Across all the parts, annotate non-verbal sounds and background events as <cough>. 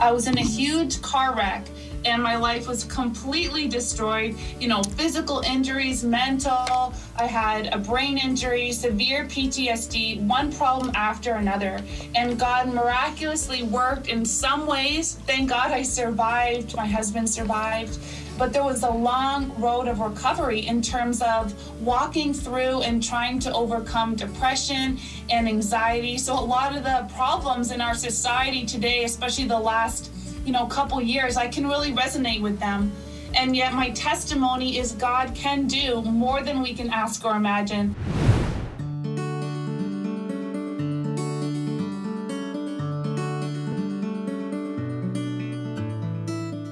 I was in a huge car wreck and my life was completely destroyed. You know, physical injuries, mental. I had a brain injury, severe PTSD, one problem after another. And God miraculously worked in some ways. Thank God I survived. My husband survived. But there was a long road of recovery in terms of walking through and trying to overcome depression and anxiety. So, a lot of the problems in our society today, especially the last you know couple years i can really resonate with them and yet my testimony is god can do more than we can ask or imagine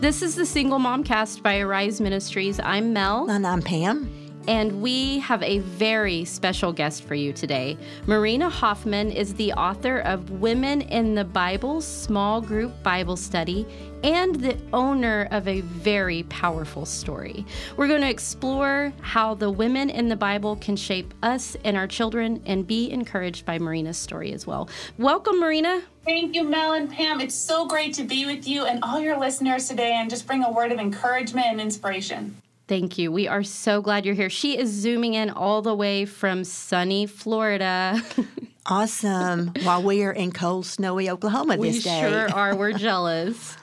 This is the Single Mom Cast by Arise Ministries. I'm Mel. And I'm Pam. And we have a very special guest for you today. Marina Hoffman is the author of Women in the Bible Small Group Bible Study and the owner of a very powerful story. We're going to explore how the women in the Bible can shape us and our children and be encouraged by Marina's story as well. Welcome, Marina. Thank you, Mel and Pam. It's so great to be with you and all your listeners today and just bring a word of encouragement and inspiration. Thank you. We are so glad you're here. She is zooming in all the way from sunny Florida. <laughs> awesome. While we are in cold, snowy Oklahoma we this day. We sure are. We're <laughs> jealous.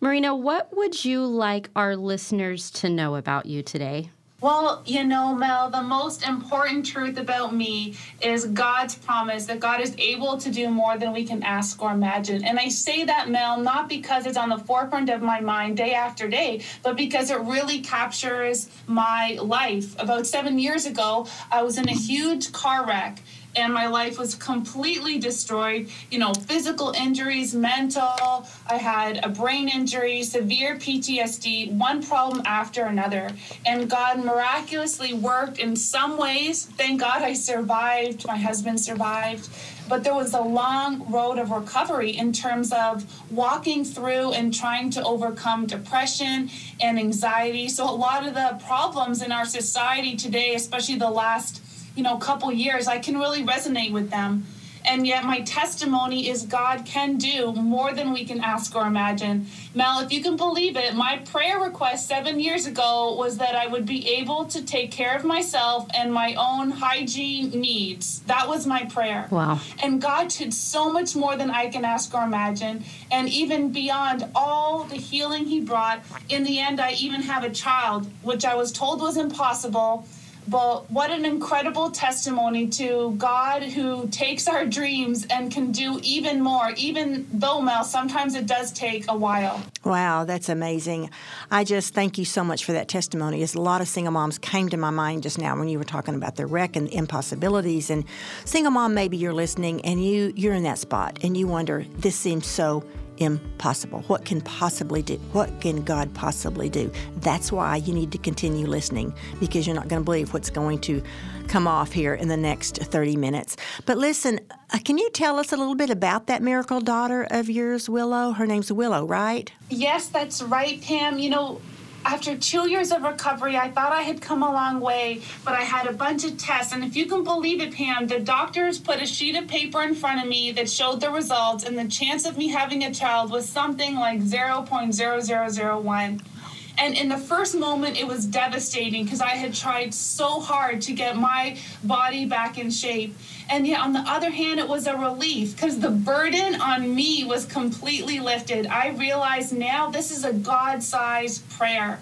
Marina, what would you like our listeners to know about you today? Well, you know, Mel, the most important truth about me is God's promise that God is able to do more than we can ask or imagine. And I say that, Mel, not because it's on the forefront of my mind day after day, but because it really captures my life. About seven years ago, I was in a huge car wreck and my life was completely destroyed. You know, physical injuries, mental. I had a brain injury, severe PTSD, one problem after another. And God miraculously worked in some ways. Thank God I survived. My husband survived. But there was a long road of recovery in terms of walking through and trying to overcome depression and anxiety. So, a lot of the problems in our society today, especially the last you know couple years i can really resonate with them. And yet my testimony is god can do more than we can ask or imagine. Mel if you can believe it my prayer request seven years ago was that i would be able to take care of myself and my own hygiene needs. That was my prayer. Wow. And god did so much more than i can ask or imagine. And even beyond all the healing he brought in the end i even have a child which i was told was impossible but what an incredible testimony to God who takes our dreams and can do even more, even though, Mel, sometimes it does take a while. Wow, that's amazing. I just thank you so much for that testimony. As a lot of single moms came to my mind just now when you were talking about the wreck and the impossibilities. And single mom, maybe you're listening and you you're in that spot and you wonder, this seems so impossible. What can possibly do? What can God possibly do? That's why you need to continue listening because you're not going to believe what's going to come off here in the next 30 minutes. But listen, uh, can you tell us a little bit about that miracle daughter of yours, Willow? Her name's Willow, right? Yes, that's right, Pam. You know, after two years of recovery, I thought I had come a long way, but I had a bunch of tests. And if you can believe it, Pam, the doctors put a sheet of paper in front of me that showed the results, and the chance of me having a child was something like 0.0001. And in the first moment, it was devastating because I had tried so hard to get my body back in shape. And yet, on the other hand, it was a relief because the burden on me was completely lifted. I realize now this is a God sized prayer.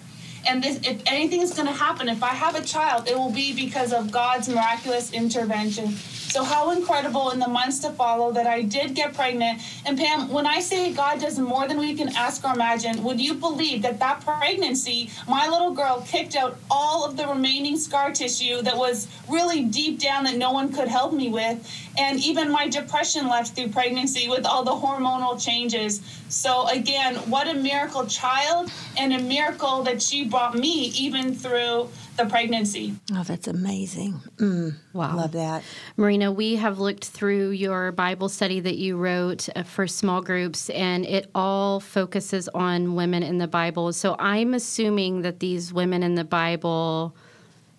And this, if anything is going to happen, if I have a child, it will be because of God's miraculous intervention. So, how incredible in the months to follow that I did get pregnant. And Pam, when I say God does more than we can ask or imagine, would you believe that that pregnancy, my little girl kicked out all of the remaining scar tissue that was really deep down that no one could help me with? And even my depression left through pregnancy with all the hormonal changes. So, again, what a miracle child and a miracle that she brought me even through the pregnancy. Oh, that's amazing. Mm, wow. Love that. Marina, we have looked through your Bible study that you wrote uh, for small groups, and it all focuses on women in the Bible. So I'm assuming that these women in the Bible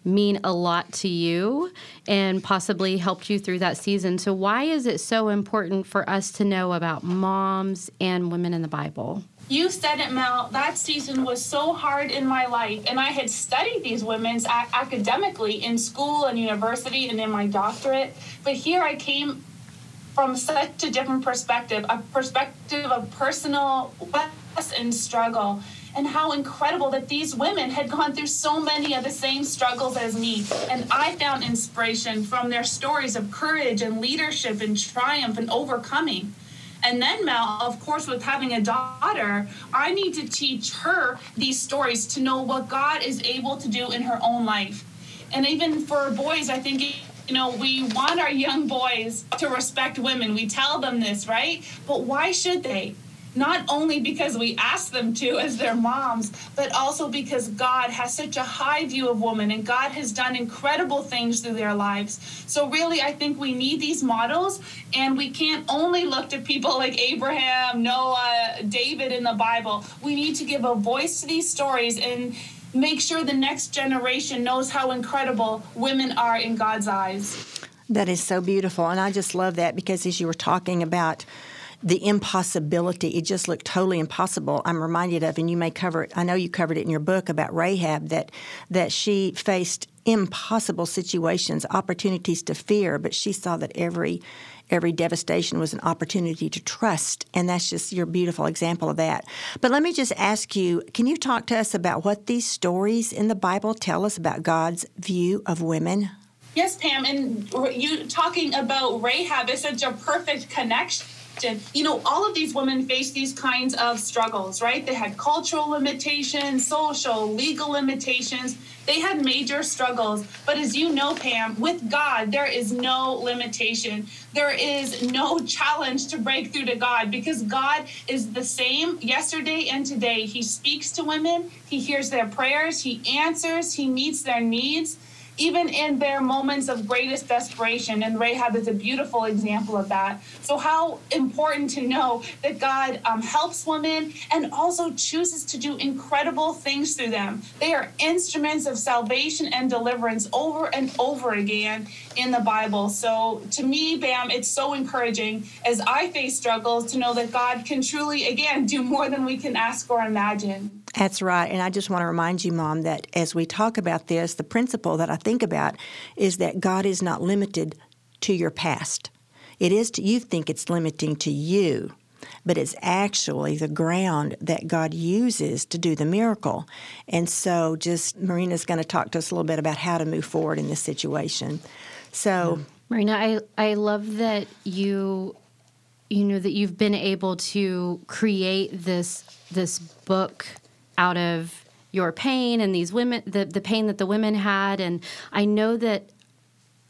mean a lot to you and possibly helped you through that season. So, why is it so important for us to know about moms and women in the Bible? You said it, Mel. That season was so hard in my life, and I had studied these women's academically in school and university and in my doctorate. But here I came from such a different perspective a perspective of personal loss and struggle and how incredible that these women had gone through so many of the same struggles as me. And I found inspiration from their stories of courage and leadership and triumph and overcoming. And then, Mel, of course, with having a daughter, I need to teach her these stories to know what God is able to do in her own life. And even for boys, I think you know, we want our young boys to respect women. We tell them this, right? But why should they? Not only because we ask them to as their moms, but also because God has such a high view of women and God has done incredible things through their lives. So, really, I think we need these models, and we can't only look to people like Abraham, Noah, David in the Bible. We need to give a voice to these stories and make sure the next generation knows how incredible women are in God's eyes. That is so beautiful. And I just love that because as you were talking about, the impossibility. It just looked totally impossible. I'm reminded of, and you may cover it. I know you covered it in your book about Rahab that that she faced impossible situations, opportunities to fear, but she saw that every every devastation was an opportunity to trust, and that's just your beautiful example of that. But let me just ask you: Can you talk to us about what these stories in the Bible tell us about God's view of women? Yes, Pam, and you talking about Rahab is such a perfect connection you know, all of these women faced these kinds of struggles, right? They had cultural limitations, social, legal limitations. They had major struggles. But as you know, Pam, with God, there is no limitation. There is no <laughs> challenge to break through to God because God is the same yesterday and today. He speaks to women, He hears their prayers, He answers, He meets their needs even in their moments of greatest desperation. And Rahab is a beautiful example of that. So, how important to know that God um, helps women and also chooses to do incredible things through them. They are instruments of salvation and deliverance over and over again in the Bible. So, to me, Pam, it's so encouraging as I face struggles to know that God can truly, again, do more than we can ask or imagine. That's right. And I just want to remind you, Mom, that as we talk about this, the principle that I think about is that God is not limited to your past. It is to, you think it's limiting to you, but it's actually the ground that God uses to do the miracle. And so, just Marina's going to talk to us a little bit about how to move forward in this situation. So, Marina, I I love that you you know that you've been able to create this this book out of your pain and these women the, the pain that the women had. And i know that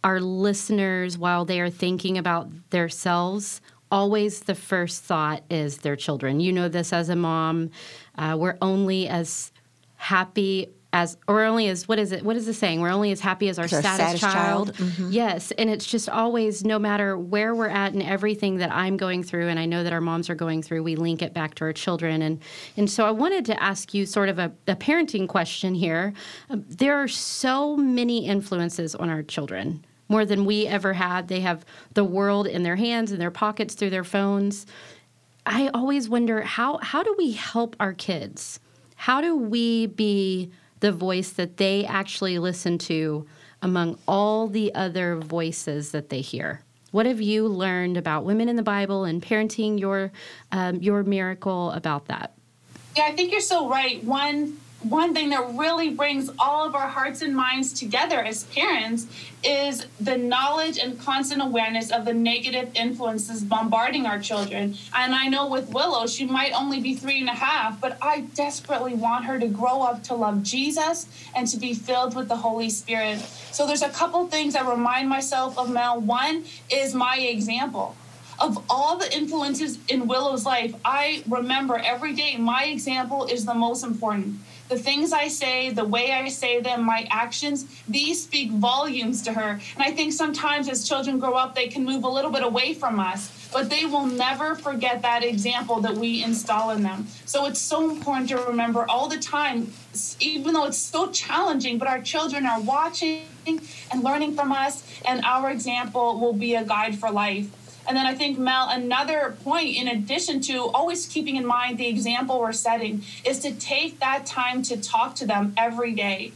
our listeners while they are thinking about themselves always the first thought is their children. You know this as a mom uh, we're only as happy as or only as what is it what is the saying? We're only as happy as our, saddest, saddest, child, child. Mm-hmm. yes and it's just always no matter where we're at and everything that i'm going through and i know that our moms are going through we link it back to our children. And and so i wanted to ask you sort of a, a parenting question here. Um, there are so many influences on our children more than we ever had. They have the world in their hands in their pockets through their phones. I always wonder how how do we help our kids? How do we be the voice that they actually listen to among all the other voices that they hear. What have you learned about women in the Bible and parenting your um, your miracle about that? Yeah, I think you're so right. One one thing that really brings all of our hearts and minds together as parents is the knowledge and constant awareness of the negative influences bombarding our children. And I know with Willow, she might only be three and a half, but I desperately want her to grow up to love Jesus and to be filled with the Holy Spirit. So there's a couple things I remind myself of now. One is my example of all the influences in Willow's life, I remember every day my example is the most important. The things I say, the way I say them, my actions, these speak volumes to her. And I think sometimes as children grow up, they can move a little bit away from us. but they will never forget that example that we install in them. So it's so important to remember all the time, even though it's so challenging, but our children are watching and learning from us, and our example will be a guide for life. And then I think, Mel, another point, in addition to always keeping in mind the example we're setting, is to take that time to talk to them every day.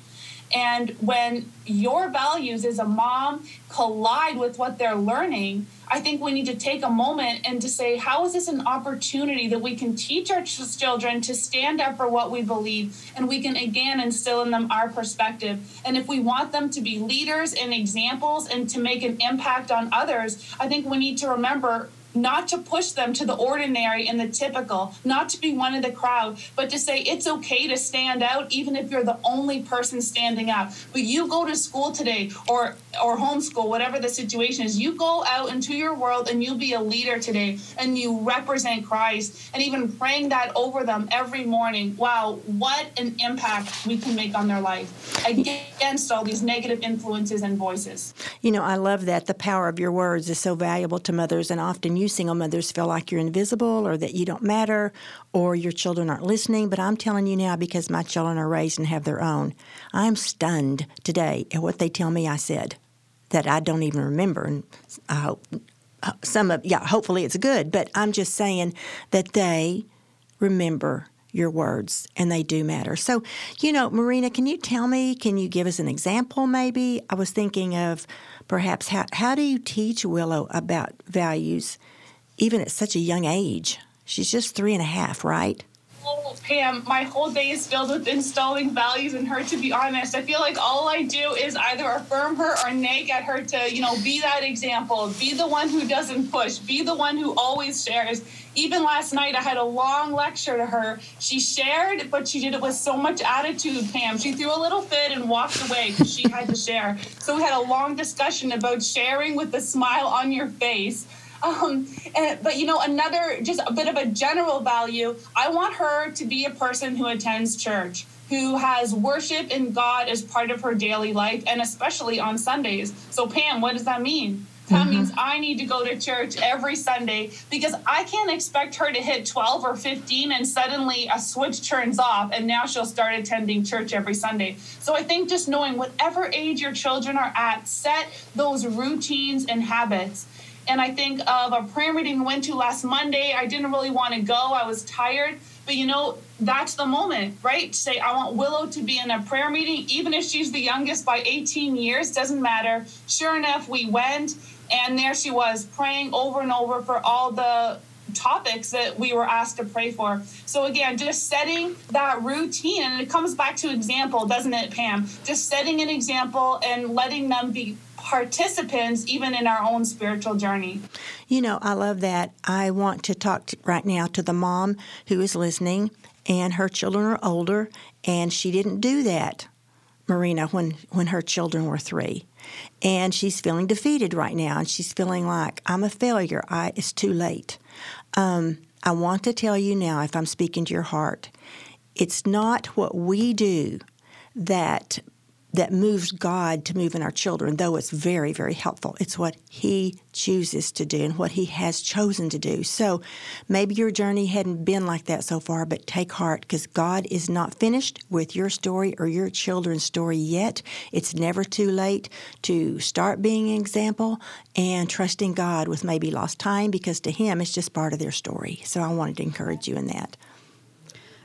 And when your values as a mom collide with what they're learning, I think we need to take a moment and to say, how is this an opportunity that we can teach our children to stand up for what we believe and we can again instill in them our perspective? And if we want them to be leaders and examples and to make an impact on others, I think we need to remember not to push them to the ordinary and the typical, not to be one of the crowd, but to say it's okay to stand out even if you're the only person standing up. But you go to school today or or homeschool, whatever the situation is, you go out into your world and you'll be a leader today and you represent Christ and even praying that over them every morning. Wow, what an impact we can make on their life against all these negative influences and voices. You know, I love that the power of your words is so valuable to mothers and often you you single mothers feel like you're invisible or that you don't matter or your children aren't listening. But I'm telling you now because my children are raised and have their own. I'm stunned today at what they tell me I said that I don't even remember. And I hope uh, some of, yeah, hopefully it's good. But I'm just saying that they remember your words and they do matter. So, you know, Marina, can you tell me, can you give us an example maybe? I was thinking of perhaps how, how do you teach Willow about values even at such a young age. She's just three and a half, right? Oh, Pam, my whole day is filled with installing values in her, to be honest. I feel like all I do is either affirm her or nag at her to, you know, be that example, be the one who doesn't push, be the one who always shares. Even last night, I had a long lecture to her. She shared, but she did it with so much attitude, Pam. She threw a little fit and walked away because she had to share. So we had a long discussion about sharing with a smile on your face. Um, and, but you know, another just a bit of a general value. I want her to be a person who attends church, who has worship in God as part of her daily life, and especially on Sundays. So, Pam, what does that mean? That mm-hmm. means I need to go to church every Sunday because I can't expect her to hit 12 or 15 and suddenly a switch turns off and now she'll start attending church every Sunday. So I think just knowing whatever age your children are at, set those routines and habits and I think of a prayer meeting we went to last Monday. I didn't really want to go, I was tired. But you know, that's the moment, right? To say, I want Willow to be in a prayer meeting, even if she's the youngest by 18 years, doesn't matter. Sure enough, we went, and there she was praying over and over for all the topics that we were asked to pray for. So again, just setting that routine, and it comes back to example, doesn't it, Pam? Just setting an example and letting them be participants even in our own spiritual journey. You know, I love that. I want to talk to, right now to the mom who is listening, and her children are older, and she didn't do that, Marina, when, when her children were three. And she's feeling defeated right now, and she's feeling like, I'm a failure. I, it's too late. Um, I want to tell you now, if I'm speaking to your heart, it's not what we do that that moves God to move in our children, though it's very, very helpful. It's what He chooses to do and what He has chosen to do. So maybe your journey hadn't been like that so far, but take heart because God is not finished with your story or your children's story yet. It's never too late to start being an example and trusting God with maybe lost time because to Him it's just part of their story. So I wanted to encourage you in that.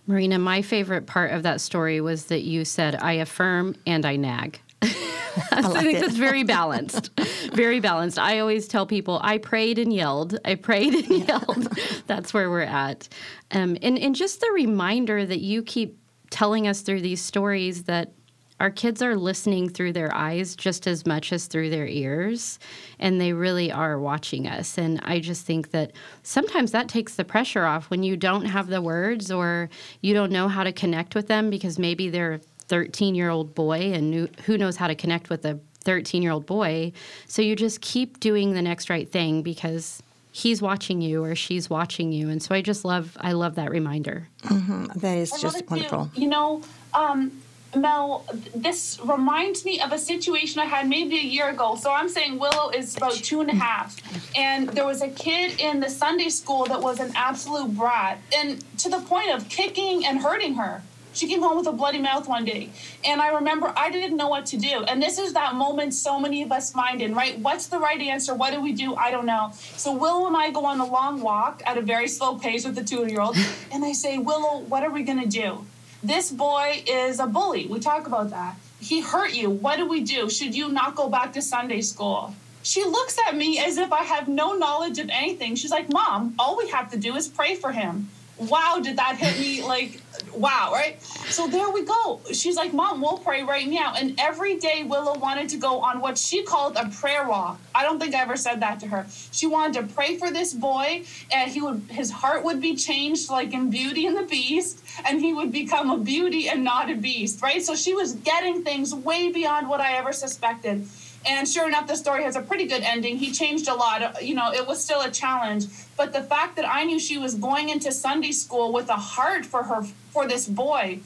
Marina, my favorite part of that story was that you said, I affirm and I nag. <laughs> I, like I, think it. that's very balanced. <laughs> very balanced. I always tell people I prayed and yelled. I prayed and yelled. <laughs> that's where we're at. Um, and, and just the reminder that you keep telling us through these stories that our kids are listening through their eyes just as much as through their ears, and they really are watching us. And I just think that sometimes that takes the pressure off when you don't have the words or you don't know how to connect with them because maybe they're a 13 year old boy and who knows how to connect with a 13 year old boy. So you just keep doing the next right thing because he's watching you or she's watching you and so i just love i love that reminder mm-hmm. that is just wonderful you know um, Mel, this reminds me of a situation I had maybe a year ago. So I'm saying Willow is about two and a half. And there was a kid in the Sunday school that was an absolute brat, and to the point of kicking and hurting her. She came home with a bloody mouth one day. And I remember I didn't know what to do. And this is that moment so many of us find in, right? What's the right answer? What do we do? I don't know. So Willow and I go on a long walk at a very slow pace with the two year old. And I say, Willow, what are we going to do? This boy is a bully. We talk about that. He hurt you. What do we do? Should you not go back to Sunday school? She looks at me as if I have no knowledge of anything. She's like, Mom, all we have to do is pray for him wow, did that hit me like, wow, right? So there we go. She's like, Mom, we'll pray right now. And every day, Willow wanted to go on what she called a prayer walk. I don't think I ever said that to her. She wanted to pray for this boy, and he would his heart would be changed, like in Beauty and the Beast, and he would become a beauty and not a beast, right? So she was getting things way beyond what I ever suspected. And sure enough, the story has a pretty good ending. He changed a lot. You know, it was still a challenge. But the fact that I knew she was going into Sunday school with a heart for her, for this boy,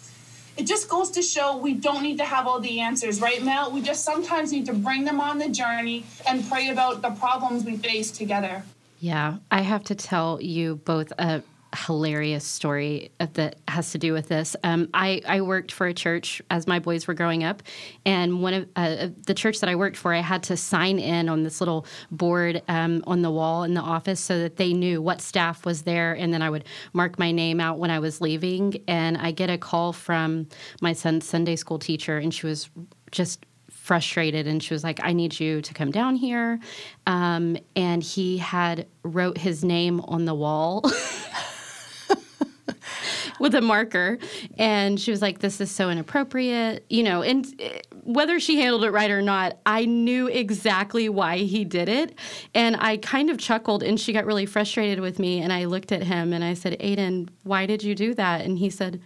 it just goes to show we don't need to have all the answers, right, Mel? We just sometimes need to bring them on the journey and pray about the problems we face together. Yeah, I have to tell you both a hilarious story that has to do with this. Um, I, I, worked for a church as my boys were growing up, and one of uh, the church that I worked for, I had to sign in on this little board um, on the wall in the office so that they knew what staff was there, and then I would mark my name out when I was leaving. And I get a call from my son's Sunday school teacher, and she was just frustrated and she was like i need you to come down here um, and he had wrote his name on the wall <laughs> with a marker. And she was like, This is so inappropriate, you know, and eh, whether she handled it right or not, I knew exactly why he did it. And I kind of chuckled and she got really frustrated with me. And I looked at him and I said, Aiden, why did you do that? And he said,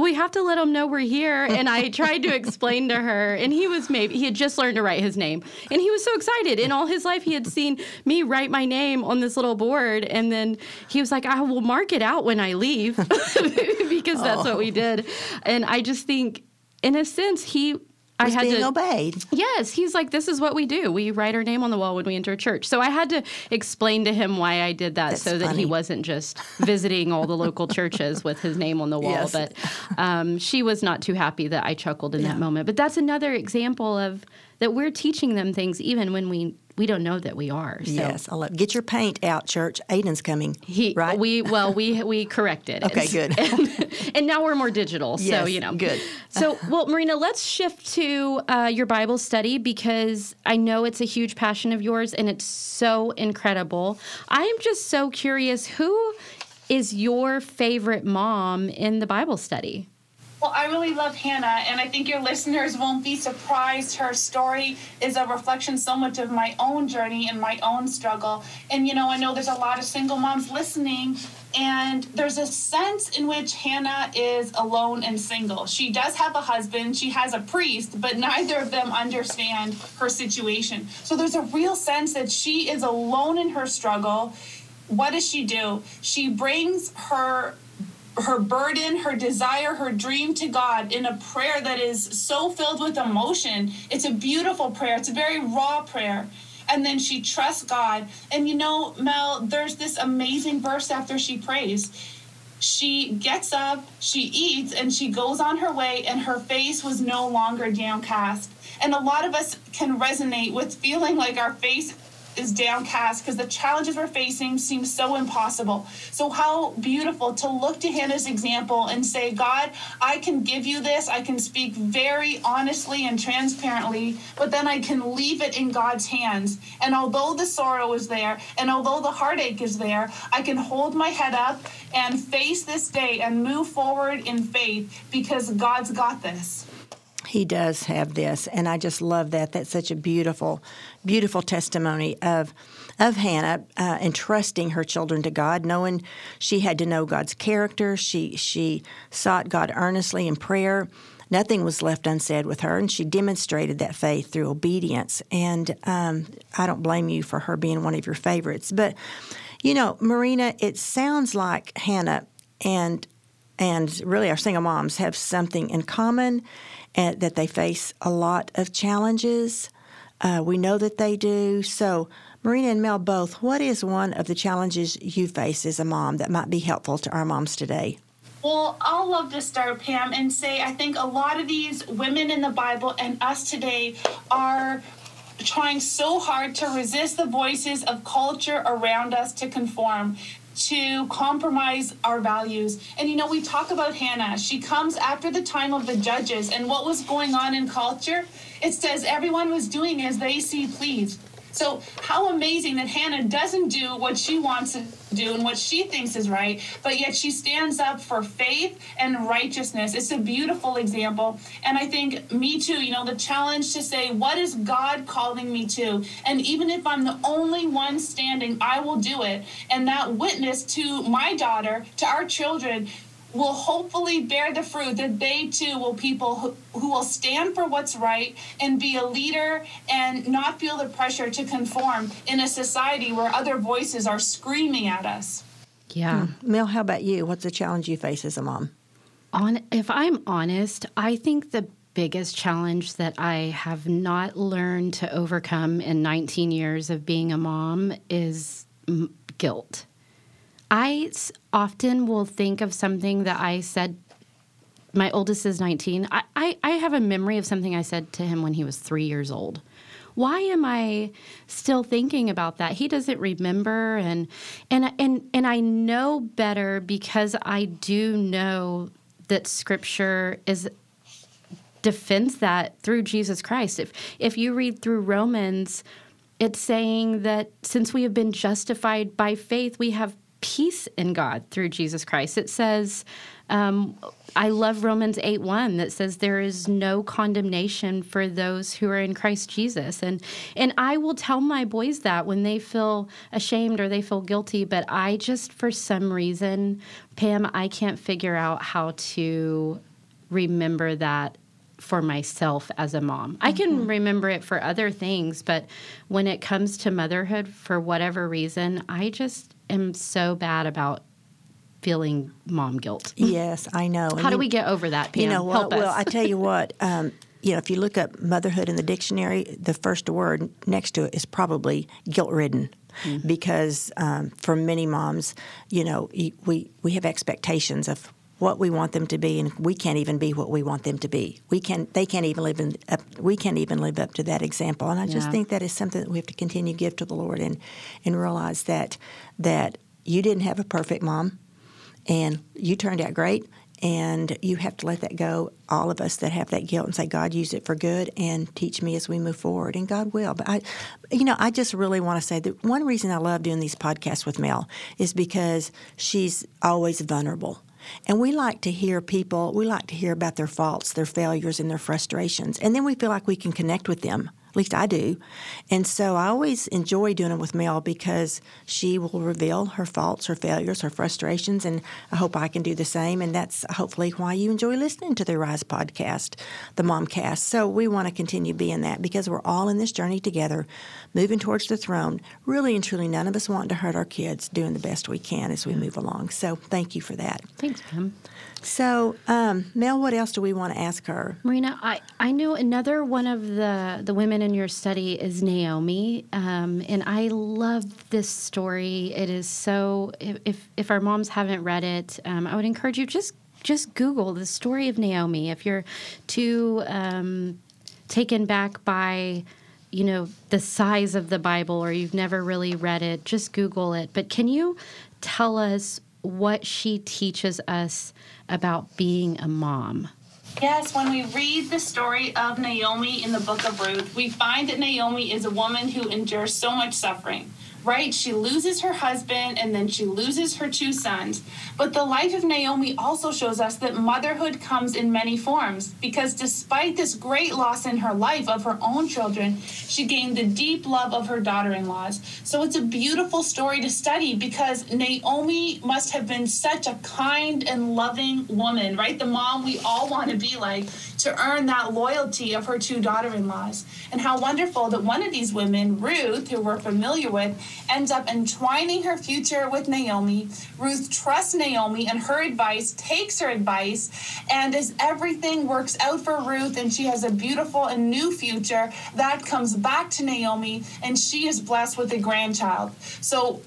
well, we have to let him know we're here. And I tried to explain to her, and he was maybe, he had just learned to write his name. And he was so excited. In all his life, he had seen me write my name on this little board. And then he was like, I will mark it out when I leave <laughs> because that's oh. what we oh. did. And I just think, in a sense, he I had being to, obeyed. Yes, he's like, this is what we do. We write our name on the wall when we enter church. So I had to explain to him why I did that, That's so funny. that he wasn't just visiting all the local churches with his name on the wall. Yes. But um, she was not too happy that I chuckled in yeah. that moment. But that's another example of that we're teaching them things even when we we don't know that we are. So. Yes, I love. Get your paint out, church. Aiden's coming. He right. We well we we corrected. okay, good. <laughs> and, and, now we're more digital. So you know, good. So well, Marina, let's shift to uh, your Bible study because I know it's a huge passion of yours and it's so incredible. I am just so curious. Who is your favorite mom in the Bible study? Well, I really love Hannah, and I think your listeners won't be surprised. Her story is a reflection so much of my own journey and my own struggle. And, you know, I know there's a lot of single moms listening, and there's a sense in which Hannah is alone and single. She does have a husband, she has a priest, but neither of them understand her situation. So there's a real sense that she is alone in her struggle. What does she do? She brings her her burden, her desire, her dream to God in a prayer that is so filled with emotion. It's a beautiful prayer. It's a very raw prayer. And then she trusts God. And you know, Mel, there's this amazing verse after she prays. She gets up, she eats, and she goes on her way, and her face was no longer downcast. And a lot of us can resonate with feeling like our face is downcast because the challenges we're facing seem so impossible. So, how beautiful to look to Hannah's example and say, God, I can give you this. I can speak very honestly and transparently, but then I can leave it in God's hands. And although the sorrow is there and although the heartache is there, I can hold my head up and face this day and move forward in faith because God's got this. He does have this, and I just love that. That's such a beautiful, beautiful testimony of of Hannah uh, entrusting her children to God, knowing she had to know God's character. She she sought God earnestly in prayer. Nothing was left unsaid with her, and she demonstrated that faith through obedience. And um, I don't blame you for her being one of your favorites. But you know, Marina, it sounds like Hannah and and really our single moms have something in common and that they face a lot of challenges. Uh, we know that they do. So, Marina and Mel, both, what is one of the challenges you face as a mom that might be helpful to our moms today? Well, I'll love to start, Pam, and say I think a lot of these women in the Bible and us today are trying so hard to resist the voices of culture around us to conform to compromise our values. And you know, we talk about Hannah. She comes after the time of the judges and what was going on in culture. It says everyone was doing as they see pleased. So, how amazing that Hannah doesn't do what she wants to do and what she thinks is right, but yet she stands up for faith and righteousness. It's a beautiful example. And I think me too, you know, the challenge to say, what is God calling me to? And even if I'm the only one standing, I will do it. And that witness to my daughter, to our children, will hopefully bear the fruit that they too will people who, who will stand for what's right and be a leader and not feel the pressure to conform in a society where other voices are screaming at us. Yeah. Hmm. Mel, how about you? What's the challenge you face as a mom? On if I'm honest, I think the biggest challenge that I have not learned to overcome in 19 years of being a mom is guilt. I often will think of something that I said. My oldest is 19. I, I, I have a memory of something I said to him when he was three years old why am I still thinking about that? He doesn't remember and and and and I know better because I do know that scripture is defends that through Jesus Christ. If if you read through Romans, it's saying that since we have been justified by faith, we have peace in God through Jesus Christ. It says, um, I love Romans 8 1 that says there is no condemnation for those who are in Christ Jesus. And and I will tell my boys that when they feel ashamed or they feel guilty, but I just for some reason, Pam, I can't figure out how to remember that for myself as a mom. I can mm-hmm. remember it for other things, but when it comes to motherhood, for whatever reason, I just am so bad about feeling mom guilt. <laughs> Yes, I know. How do we get over that, Pam? You know what? Well, I tell you <laughs> what. Um, you know, if you look up motherhood in the dictionary, the first word next to it is probably guilt-ridden. Mm-hmm. Because um, for many moms, you know, we we have expectations of what we want them to be, and we can't even be what we want them to be. We can, they can't even live in, up, we can't even live up to that example. And I just yeah. think that is something that we have to continue to give to the Lord and, and realize that that you didn't have a perfect mom, and you turned out great, and you have to let that go. All of us that have that guilt and say, God, use it for good and teach me as we move forward, and God will. But I, you know, I just really want to say that one reason I love doing these podcasts with Mel is because she's always vulnerable and we like to hear people, we like to hear about their faults, their failures, and their frustrations. And then we feel like we can connect with them. At least I do. And so I always enjoy doing it with Mel because she will reveal her faults, her failures, her frustrations, and I hope I can do the same. And that's hopefully why you enjoy listening to the Rise podcast, the Momcast. So we want to continue being that because we're all in this journey together, moving towards the throne. Really and truly, none of us want to hurt our kids, doing the best we can as we move along. So thank you for that. Thanks, Pam. So, um, Mel, what else do we want to ask her? Marina, I, I know another one of the, the women in your study is Naomi, um, and I love this story. It is so, if, if our moms haven't read it, um, I would encourage you just just Google the story of Naomi. If you're too um, taken back by you know the size of the Bible or you've never really read it, just Google it. But can you tell us what she teaches us about being a mom. Yes, when we read the story of Naomi in the book of Ruth, we find that Naomi is a woman who endures so much suffering right? She loses her husband and then she loses her two sons. But the life of Naomi also shows us that motherhood comes in many forms because despite this great loss in her life of her own children, she gained the deep love of her daughter in laws. So it's a beautiful story to study because Naomi must have been such a kind and loving woman, right? The mom we all want to be like to earn that loyalty of her two daughter in laws. And how wonderful that one of these women, Ruth, who we're familiar with, ends up entwining her future with Naomi. Ruth trusts Naomi and her advice, takes her advice, and as everything works out for Ruth and she has a beautiful and new future, that comes back to Naomi and she is blessed with a grandchild. So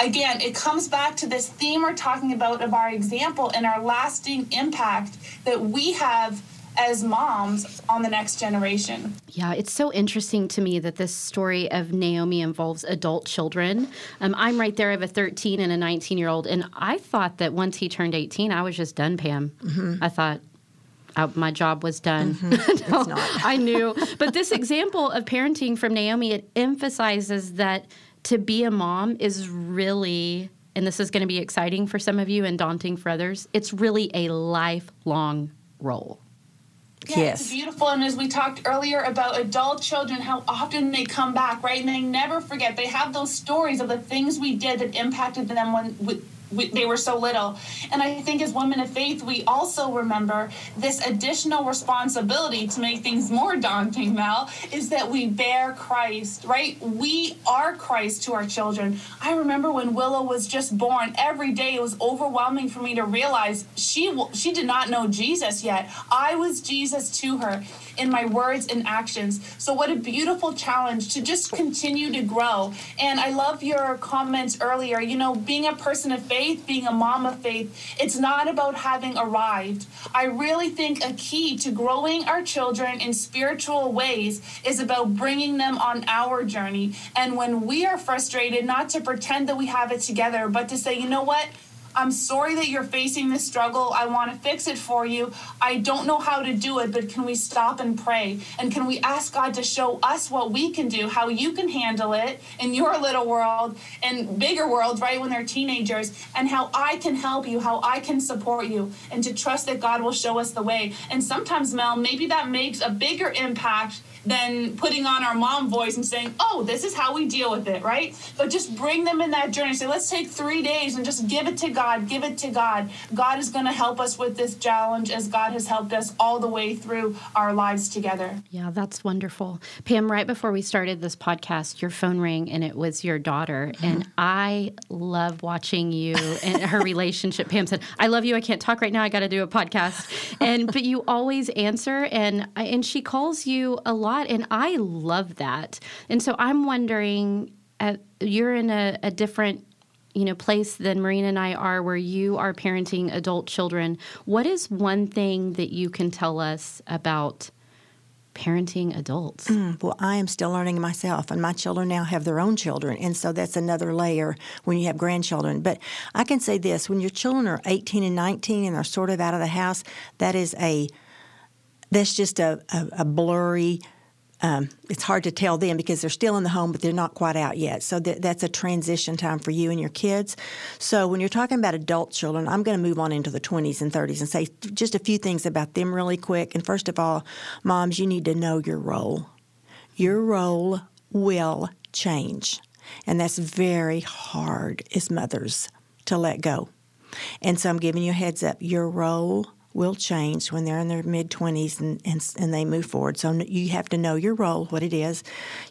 again, it comes back to this theme we're talking about of our example and our lasting impact that we have as moms on the next generation. Yeah, it's so interesting to me that this story of Naomi involves adult children. Um, I'm right there. I have a 13 and a 19 year old, and I thought that once he turned 18, I was just done, Pam. Mm-hmm. I thought uh, my job was done. Mm-hmm. <laughs> no, I knew. But this example of parenting from Naomi, it emphasizes that to be a mom is really, and this is going to be exciting for some of you and daunting for others, it's really a lifelong role. Yeah, yes. it's beautiful. And as we talked earlier about adult children, how often they come back, right? And they never forget. They have those stories of the things we did that impacted them when we, they were so little. And I think as women of faith, we also remember this additional responsibility to make things more daunting, Mel, is that we bear Christ, right? We are Christ to our children. I remember when Willow was just born, every day it was overwhelming for me to realize she she did not know Jesus yet. I was Jesus to her in my words and actions. So what a beautiful challenge to just continue to grow. And I love your comments earlier, you know, being a person of faith being a mom of faith, it's not about having arrived. I really think a key to growing our children in spiritual ways is about bringing them on our journey. And when we are frustrated, not to pretend that we have it together, but to say, you know what? I'm sorry that you're facing this struggle. I want to fix it for you. I don't know how to do it, but can we stop and pray? And can we ask God to show us what we can do, how you can handle it in your little world and bigger world, right, when they're teenagers, and how I can help you, how I can support you, and to trust that God will show us the way. And sometimes, Mel, maybe that makes a bigger impact than putting on our mom voice and saying, oh, this is how we deal with it, right? But just bring them in that journey. Say, let's take three days and just give it to God, give it to God. God is going to help us with this challenge as God has helped us all the way through our lives together. Yeah, that's wonderful. Pam, right before we started this podcast, your phone rang and it was your daughter. Mm-hmm. And I love watching you and her relationship. Pam said, I love you. I can't talk right now. I got to do a podcast. And, but you always answer. And, and she calls you a lot lot. And I love that. And so I'm wondering, uh, you're in a, a different you know place than Marina and I are where you are parenting adult children. What is one thing that you can tell us about parenting adults? Mm, well, I am still learning myself, and my children now have their own children, and so that's another layer when you have grandchildren. But I can say this: when your children are 18 and 19 and they're sort of out of the house, that is a that's just a, a, a blurry um, it's hard to tell them because they're still in the home, but they're not quite out yet. So th- that's a transition time for you and your kids. So when you're talking about adult children, I'm going to move on into the 20s and 30s and say just a few things about them really quick. And first of all, moms, you need to know your role. Your role will change. And that's very hard as mothers to let go. And so I'm giving you a heads up. Your role will change when they're in their mid 20s and, and, and, they move forward. So you have to know your role, what it is.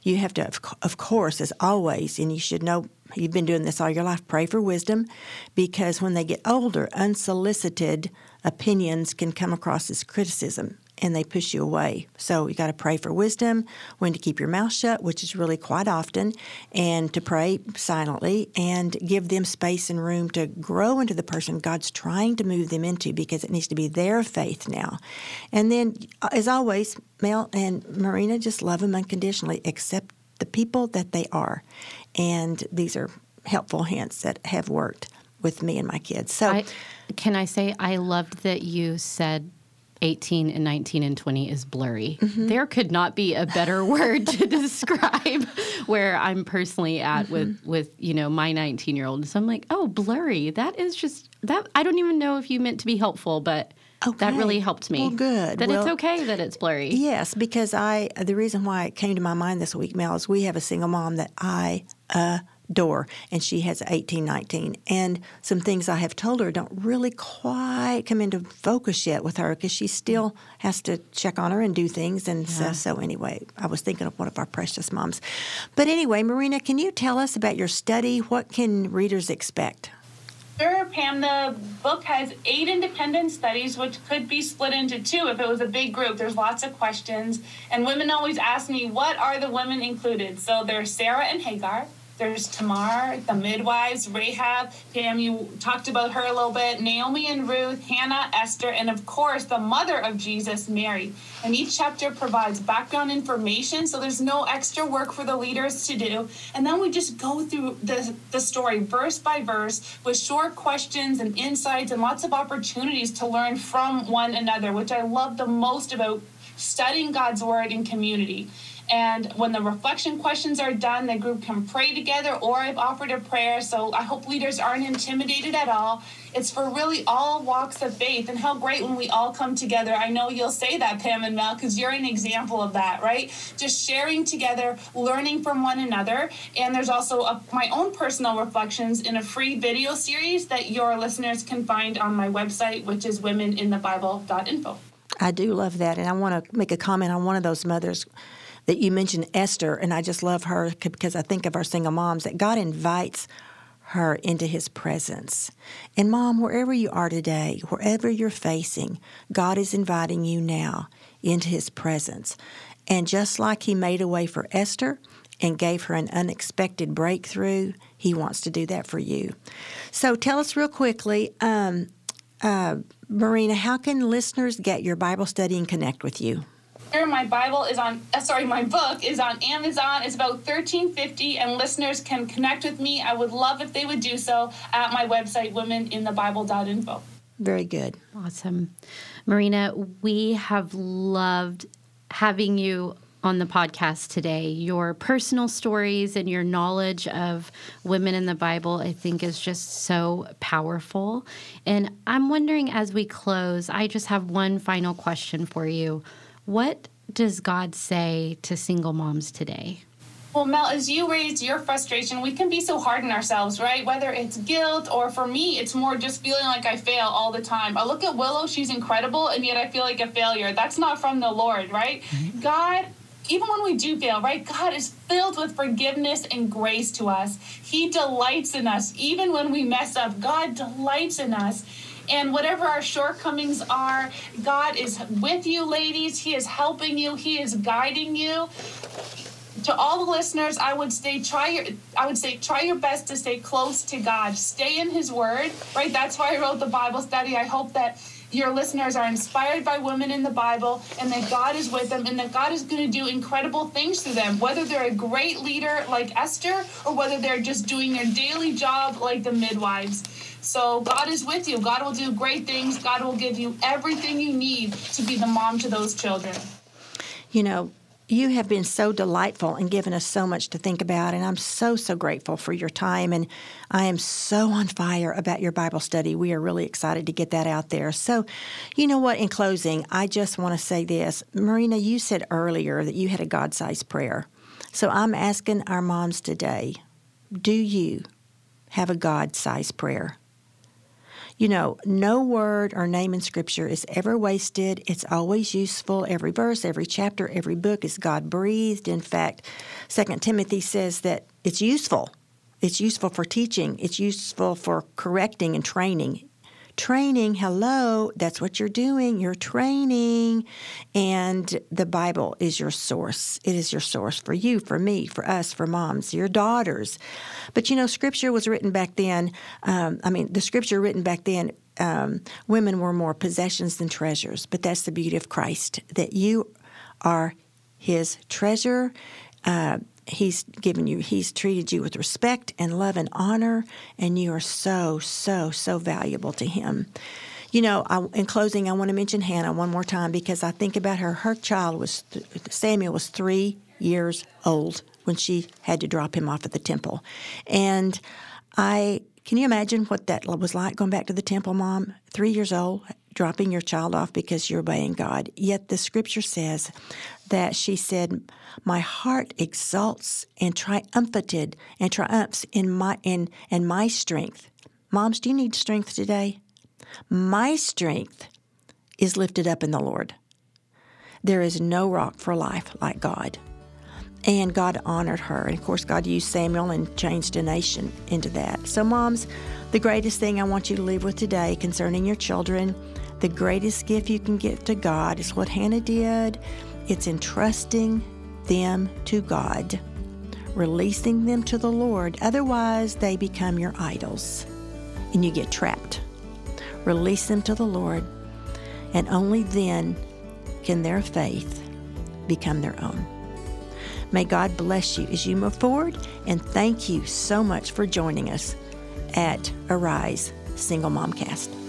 You have to, of course, as always, and you should know you've been doing this all your life, pray for wisdom because when they get older, unsolicited opinions can come across as criticism and they push you away. So you got to pray for wisdom, when to keep your mouth shut, which is really quite often, and to pray silently and give them space and room to grow into the person God's trying to move them into because it needs to be their faith now. And then, uh, as always, Mel and Marina just love them unconditionally, accept the people that they are. And these are helpful hints that have worked with me and my kids. So, I, can I say I loved that you said 18 and 19 and 20 is blurry. Mm-hmm. There could not be a better <laughs> word to describe where I'm personally at mm-hmm. with with you know my 19 year old. So I'm like, oh, blurry. That is just that. I don't even know if you meant to be helpful, but Okay. That really helped me. Well, good. That well, it's okay that it's blurry. Yes, because I the reason why it came to my mind this week, Mel, is we have a single mom that I door and she has 18 19 and some things i have told her don't really quite come into focus yet with her because she still has to check on her and do things and yeah. so, so anyway i was thinking of one of our precious moms but anyway marina can you tell us about your study what can readers expect Sure, Pam. The book has eight independent studies, which could be split into two if it was a big group. There's lots of questions. And women always ask me, what are the women included? So there's Sarah and Hagar, there's Tamar, the midwives, Rahab, Pam, you talked about her a little bit, Naomi and Ruth, Hannah, Esther, and of course, the mother of Jesus, Mary. And each chapter provides background information, so there's no extra work for the leaders to do. And then we just go through the, the story verse by verse with short questions and insights and lots of opportunities to learn from one another, which I love the most about studying God's Word in community. And when the reflection questions are done, the group can pray together, or I've offered a prayer. So I hope leaders aren't intimidated at all. It's for really all walks of faith. And how great when we all come together. I know you'll say that, Pam and Mel, because you're an example of that, right? Just sharing together, learning from one another. And there's also a, my own personal reflections in a free video series that your listeners can find on my website, which is womeninthebible.info. I do love that. And I want to make a comment on one of those mothers that you mentioned Esther, and I just love her because I think of our single moms that God invites her into his presence. And mom, wherever you are today, wherever you're facing, God is inviting you now into his presence. And just like he made a way for Esther and gave her an unexpected breakthrough, he wants to do that for you. So tell us real quickly, um, uh, Marina, how can listeners get your Bible study and connect with you? My Bible is on, uh, sorry, my book is on Amazon. It's about thirteen fifty, and listeners can connect with me. I would love if they would do so at my website, womeninthebible.info. Very good. Awesome. Marina, we have loved having you on the podcast today. Your personal stories and your knowledge of women in the Bible, I think, is just so powerful. And I'm wondering as we close, I just have one final question for you. What does God say to single moms today? Well, Mel, as you raised your frustration, we can be so hard on ourselves, right? Whether it's guilt or for me, it's more just feeling like I fail all the time. I look at Willow, she's incredible, and yet I feel like a failure. That's not from the Lord, right? Mm-hmm. God, even when we do fail, right? God is filled with forgiveness and grace to us. He delights in us. Even when we mess up, God delights in us. And whatever our shortcomings are, God is with you, ladies. He is helping you, He is guiding you. To all the listeners, I would say try your I would say try your best to stay close to God. Stay in his word, right? That's why I wrote the Bible study. I hope that your listeners are inspired by women in the Bible and that God is with them and that God is going to do incredible things through them, whether they're a great leader like Esther or whether they're just doing their daily job like the midwives. So God is with you. God will do great things. God will give you everything you need to be the mom to those children. You know, you have been so delightful and given us so much to think about, and I'm so, so grateful for your time. And I am so on fire about your Bible study. We are really excited to get that out there. So, you know what, in closing, I just want to say this. Marina, you said earlier that you had a God sized prayer. So I'm asking our moms today do you have a God sized prayer? You know, no word or name in Scripture is ever wasted. It's always useful. Every verse, every chapter, every book is God breathed. In fact, Second Timothy says that it's useful. It's useful for teaching. It's useful for correcting and training training. Hello, that's what you're doing. You're training. And the Bible is your source. It is your source for you, for me, for us, for moms, your daughters. But you know, scripture was written back then. Um, I mean, the scripture written back then um, women were more possessions than treasures. But that's the beauty of Christ, that you are his treasure. Uh, He's given you, He's treated you with respect and love and honor, and you are so, so, so valuable to Him. You know, I, in closing, I want to mention Hannah one more time because I think about her. Her child was, Samuel was three years old when she had to drop him off at the temple. And I, can you imagine what that was like going back to the temple, Mom? Three years old, dropping your child off because you're obeying God. Yet the scripture says that she said, My heart exalts and triumphated and triumphs in my in and my strength. Moms, do you need strength today? My strength is lifted up in the Lord. There is no rock for life like God. And God honored her. And of course, God used Samuel and changed a nation into that. So, moms, the greatest thing I want you to leave with today concerning your children, the greatest gift you can give to God is what Hannah did it's entrusting them to God, releasing them to the Lord. Otherwise, they become your idols and you get trapped. Release them to the Lord, and only then can their faith become their own. May God bless you as you move forward, and thank you so much for joining us at Arise Single Momcast.